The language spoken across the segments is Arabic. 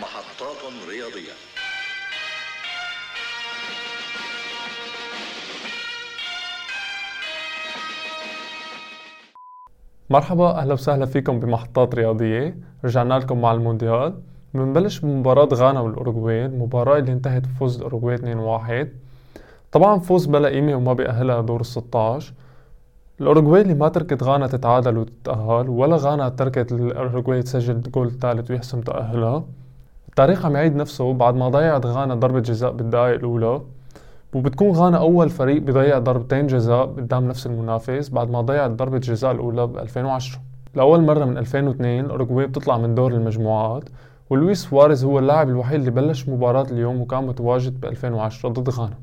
محطات رياضية. مرحبا أهلا وسهلا فيكم بمحطات رياضية. رجعنا لكم مع المونديال. بنبلش بمباراة غانا والأوروغواي المباراة اللي انتهت بفوز الأوروغواي 2-1 طبعا فوز بلا قيمة وما بيأهلها دور ال 16 الأوروغواي اللي ما تركت غانا تتعادل وتتأهل ولا غانا تركت الأوروغواي تسجل جول ثالث ويحسم تأهلها. التاريخ عم يعيد نفسه بعد ما ضيعت غانا ضربة جزاء بالدقائق الأولى وبتكون غانا أول فريق بضيع ضربتين جزاء قدام نفس المنافس بعد ما ضيعت ضربة جزاء الأولى ب 2010 لأول مرة من 2002 الأوروغواي بتطلع من دور المجموعات ولويس سواريز هو اللاعب الوحيد اللي بلش مباراة اليوم وكان متواجد ب 2010 ضد غانا.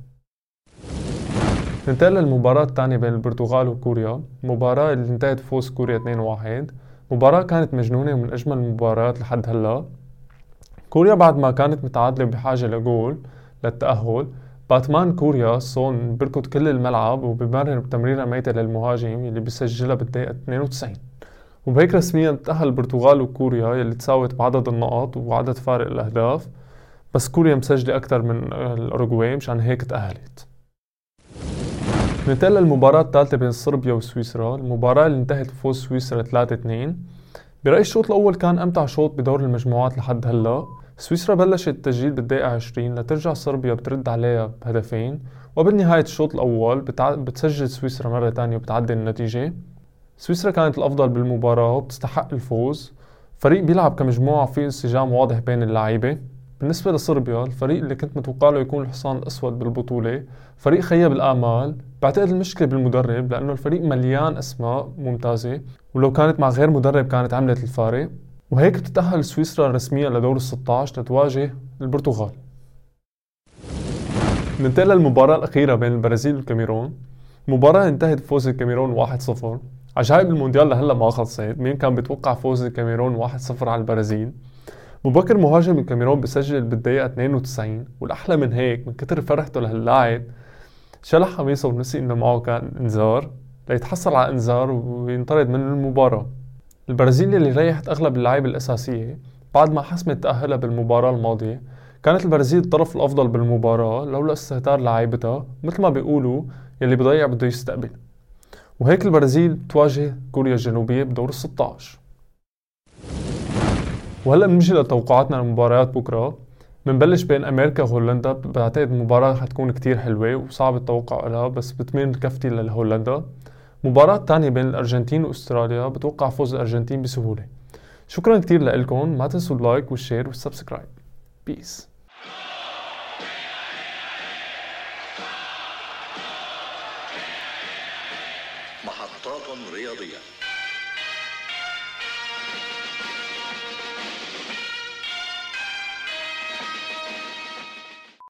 ننتقل للمباراة الثانية بين البرتغال وكوريا. المباراة اللي انتهت بفوز كوريا 2-1 مباراة كانت مجنونة ومن أجمل المباريات لحد هلأ. كوريا بعد ما كانت متعادلة بحاجة لجول للتأهل باتمان كوريا سون بيركض كل الملعب وبمرر بتمريرة ميتة للمهاجم اللي بيسجلها بالدقيقة 92 وبهيك رسميا تأهل البرتغال وكوريا يلي تساوت بعدد النقط وعدد فارق الأهداف. بس كوريا مسجلة أكثر من الأوروغواي مشان هيك تأهلت. ننتقل للمباراة الثالثة بين صربيا وسويسرا. المباراة اللي انتهت بفوز سويسرا 3-2 برأيي الشوط الأول كان أمتع شوط بدور المجموعات لحد هلأ. سويسرا بلشت التسجيل بالدقيقة 20 لترجع صربيا بترد عليها بهدفين وبالنهاية الشوط الأول بتع... بتسجل سويسرا مرة تانية وبتعدل النتيجة. سويسرا كانت الأفضل بالمباراة وبتستحق الفوز. فريق بيلعب كمجموعة فيه انسجام واضح بين اللعيبة. بالنسبة لصربيا الفريق اللي كنت متوقع له يكون الحصان الأسود بالبطولة فريق خيب الآمال بعتقد المشكلة بالمدرب لأنه الفريق مليان أسماء ممتازة ولو كانت مع غير مدرب كانت عملت الفارق. وهيك بتتأهل سويسرا رسميا لدور ال 16 لتواجه البرتغال. ننتقل للمباراة الأخيرة بين البرازيل والكاميرون. المباراة انتهت بفوز الكاميرون 1-0 عجائب المونديال لهلا ما خلصت. مين كان بيتوقع فوز الكاميرون 1-0 على البرازيل؟ مبكر مهاجم الكاميرون بسجل بالدقيقة 92 والأحلى من هيك من كتر فرحته لهاللاعب شلح قميصه ونسي إنه معه كان إنذار ليتحصل على إنذار وينطرد من المباراة. البرازيل اللي ريحت أغلب اللعيبة الأساسية بعد ما حسمت تأهلها بالمباراة الماضية كانت البرازيل الطرف الأفضل بالمباراة لولا استهتار لعيبتها مثل ما بيقولوا يلي بضيع بده يستقبل. وهيك البرازيل بتواجه كوريا الجنوبية بدور ال 16 وهلا بنجي لتوقعاتنا لمباريات بكرة. بنبلش بين أمريكا وهولندا. بعتقد المباراة حتكون كتير حلوة وصعب التوقع لها بس بتميل كفتي لهولندا. مباراة تانية بين الأرجنتين وأستراليا. بتوقع فوز الأرجنتين بسهولة. شكرا كتير لكم ما تنسوا ال like وال share وال subscribe. Peace محطات رياضية.